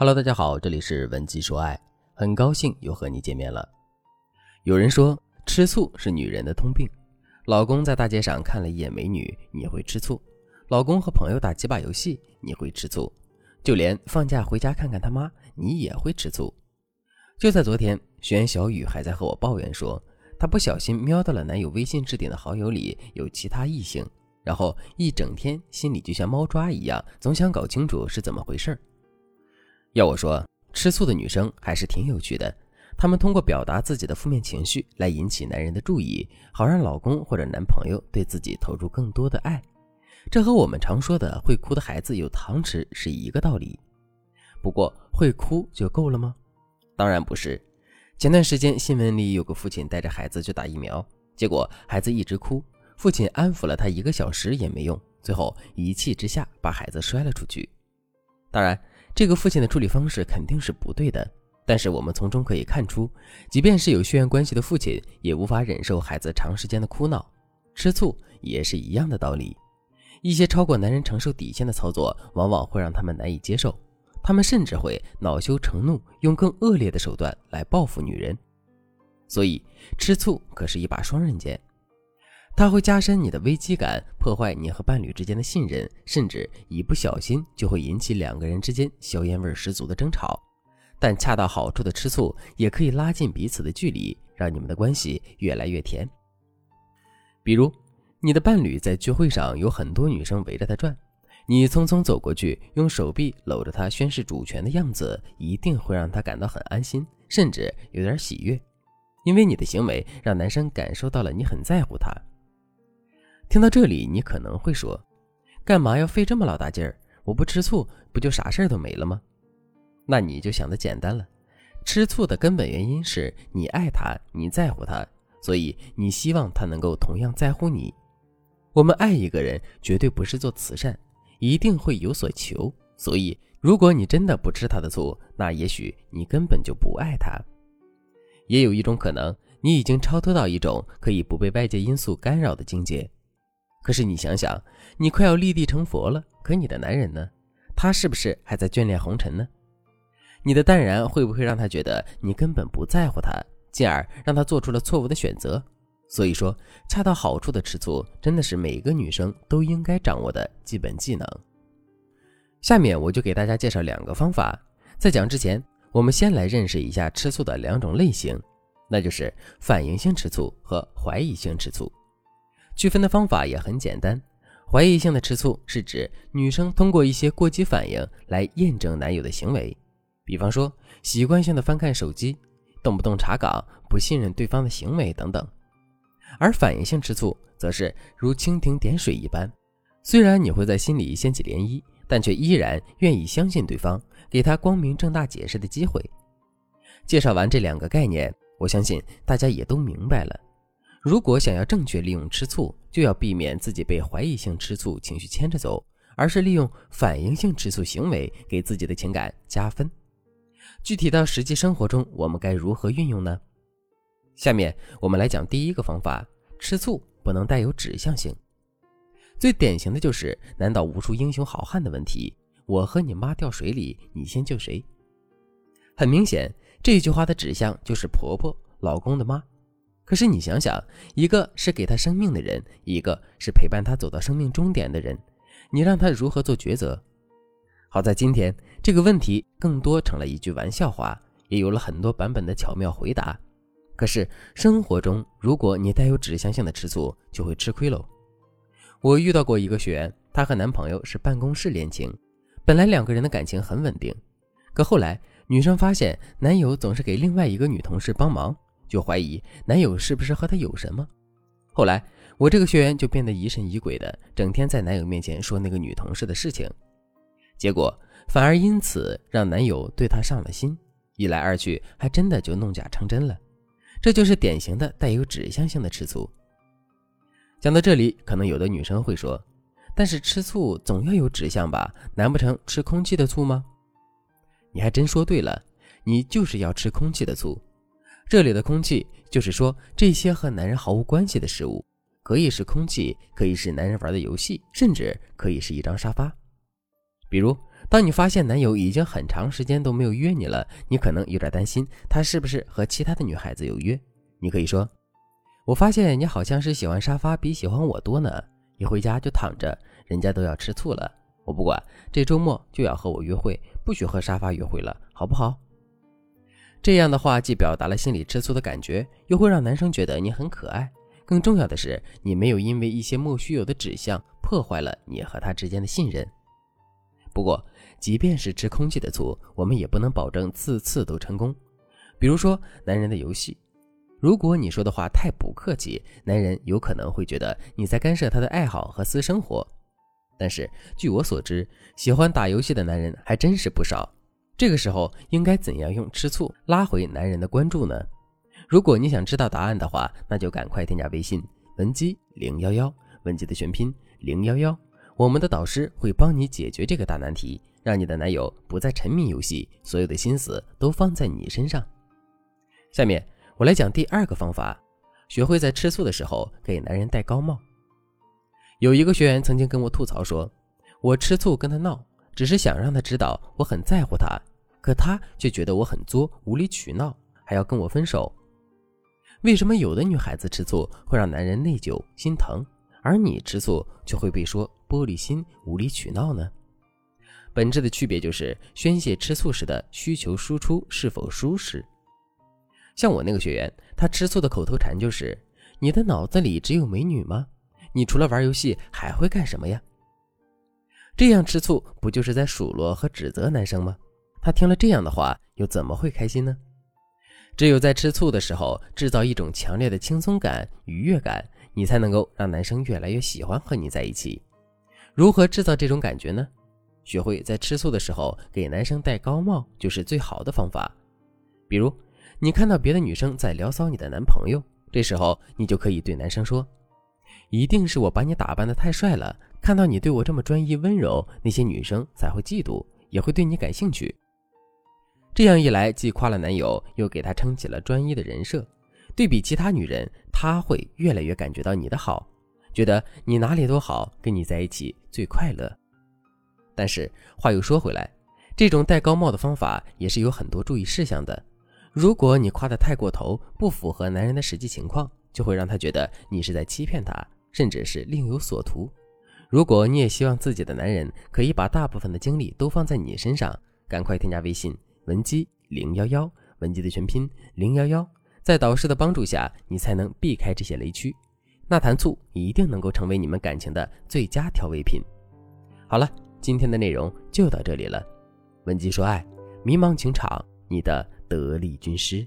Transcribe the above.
Hello，大家好，这里是文姬说爱，很高兴又和你见面了。有人说吃醋是女人的通病，老公在大街上看了一眼美女，你会吃醋；老公和朋友打几把游戏，你会吃醋；就连放假回家看看他妈，你也会吃醋。就在昨天，学员小雨还在和我抱怨说，她不小心瞄到了男友微信置顶的好友里有其他异性，然后一整天心里就像猫抓一样，总想搞清楚是怎么回事儿。要我说，吃醋的女生还是挺有趣的。她们通过表达自己的负面情绪来引起男人的注意，好让老公或者男朋友对自己投入更多的爱。这和我们常说的“会哭的孩子有糖吃”是一个道理。不过，会哭就够了吗？当然不是。前段时间新闻里有个父亲带着孩子去打疫苗，结果孩子一直哭，父亲安抚了他一个小时也没用，最后一气之下把孩子摔了出去。当然。这个父亲的处理方式肯定是不对的，但是我们从中可以看出，即便是有血缘关系的父亲，也无法忍受孩子长时间的哭闹，吃醋也是一样的道理。一些超过男人承受底线的操作，往往会让他们难以接受，他们甚至会恼羞成怒，用更恶劣的手段来报复女人。所以，吃醋可是一把双刃剑。它会加深你的危机感，破坏你和伴侣之间的信任，甚至一不小心就会引起两个人之间硝烟味十足的争吵。但恰到好处的吃醋也可以拉近彼此的距离，让你们的关系越来越甜。比如，你的伴侣在聚会上有很多女生围着他转，你匆匆走过去，用手臂搂着他宣示主权的样子，一定会让他感到很安心，甚至有点喜悦，因为你的行为让男生感受到了你很在乎他。听到这里，你可能会说：“干嘛要费这么老大劲儿？我不吃醋，不就啥事儿都没了吗？”那你就想的简单了。吃醋的根本原因是你爱他，你在乎他，所以你希望他能够同样在乎你。我们爱一个人，绝对不是做慈善，一定会有所求。所以，如果你真的不吃他的醋，那也许你根本就不爱他。也有一种可能，你已经超脱到一种可以不被外界因素干扰的境界。可是你想想，你快要立地成佛了，可你的男人呢？他是不是还在眷恋红尘呢？你的淡然会不会让他觉得你根本不在乎他，进而让他做出了错误的选择？所以说，恰到好处的吃醋真的是每个女生都应该掌握的基本技能。下面我就给大家介绍两个方法。在讲之前，我们先来认识一下吃醋的两种类型，那就是反应性吃醋和怀疑性吃醋。区分的方法也很简单，怀疑性的吃醋是指女生通过一些过激反应来验证男友的行为，比方说习惯性的翻看手机，动不动查岗，不信任对方的行为等等。而反应性吃醋则是如蜻蜓点水一般，虽然你会在心里掀起涟漪，但却依然愿意相信对方，给他光明正大解释的机会。介绍完这两个概念，我相信大家也都明白了。如果想要正确利用吃醋，就要避免自己被怀疑性吃醋情绪牵着走，而是利用反应性吃醋行为给自己的情感加分。具体到实际生活中，我们该如何运用呢？下面我们来讲第一个方法：吃醋不能带有指向性。最典型的就是“难道无数英雄好汉”的问题。我和你妈掉水里，你先救谁？很明显，这句话的指向就是婆婆、老公的妈。可是你想想，一个是给他生命的人，一个是陪伴他走到生命终点的人，你让他如何做抉择？好在今天这个问题更多成了一句玩笑话，也有了很多版本的巧妙回答。可是生活中，如果你带有指向性的吃醋，就会吃亏喽。我遇到过一个学员，她和男朋友是办公室恋情，本来两个人的感情很稳定，可后来女生发现男友总是给另外一个女同事帮忙。就怀疑男友是不是和她有什么，后来我这个学员就变得疑神疑鬼的，整天在男友面前说那个女同事的事情，结果反而因此让男友对她上了心，一来二去还真的就弄假成真了，这就是典型的带有指向性的吃醋。讲到这里，可能有的女生会说，但是吃醋总要有指向吧？难不成吃空气的醋吗？你还真说对了，你就是要吃空气的醋。这里的空气，就是说这些和男人毫无关系的事物，可以是空气，可以是男人玩的游戏，甚至可以是一张沙发。比如当你发现男友已经很长时间都没有约你了，你可能有点担心他是不是和其他的女孩子有约。你可以说：“我发现你好像是喜欢沙发比喜欢我多呢。一回家就躺着，人家都要吃醋了。我不管，这周末就要和我约会，不许和沙发约会了，好不好？”这样的话既表达了心里吃醋的感觉，又会让男生觉得你很可爱。更重要的是，你没有因为一些莫须有的指向破坏了你和他之间的信任。不过，即便是吃空气的醋，我们也不能保证次次都成功。比如说，男人的游戏，如果你说的话太不客气，男人有可能会觉得你在干涉他的爱好和私生活。但是，据我所知，喜欢打游戏的男人还真是不少。这个时候，应该怎样用吃醋拉回男人的关注呢？如果你想知道答案的话，那就赶快添加微信文姬零幺幺，文姬的全拼零幺幺。我们的导师会帮你解决这个大难题，让你的男友不再沉迷游戏，所有的心思都放在你身上。下面我来讲第二个方法，学会在吃醋的时候给男人戴高帽。有一个学员曾经跟我吐槽说：“我吃醋跟他闹，只是想让他知道我很在乎他，可他却觉得我很作，无理取闹，还要跟我分手。为什么有的女孩子吃醋会让男人内疚心疼，而你吃醋却会被说？”玻璃心、无理取闹呢？本质的区别就是宣泄吃醋时的需求输出是否舒适。像我那个学员，他吃醋的口头禅就是：“你的脑子里只有美女吗？你除了玩游戏还会干什么呀？”这样吃醋不就是在数落和指责男生吗？他听了这样的话，又怎么会开心呢？只有在吃醋的时候，制造一种强烈的轻松感、愉悦感，你才能够让男生越来越喜欢和你在一起。如何制造这种感觉呢？学会在吃醋的时候给男生戴高帽，就是最好的方法。比如，你看到别的女生在聊骚你的男朋友，这时候你就可以对男生说：“一定是我把你打扮的太帅了，看到你对我这么专一温柔，那些女生才会嫉妒，也会对你感兴趣。”这样一来，既夸了男友，又给他撑起了专一的人设。对比其他女人，他会越来越感觉到你的好。觉得你哪里都好，跟你在一起最快乐。但是话又说回来，这种戴高帽的方法也是有很多注意事项的。如果你夸得太过头，不符合男人的实际情况，就会让他觉得你是在欺骗他，甚至是另有所图。如果你也希望自己的男人可以把大部分的精力都放在你身上，赶快添加微信文姬零幺幺，文姬的全拼零幺幺，在导师的帮助下，你才能避开这些雷区。那坛醋一定能够成为你们感情的最佳调味品。好了，今天的内容就到这里了。文姬说爱，迷茫情场，你的得力军师。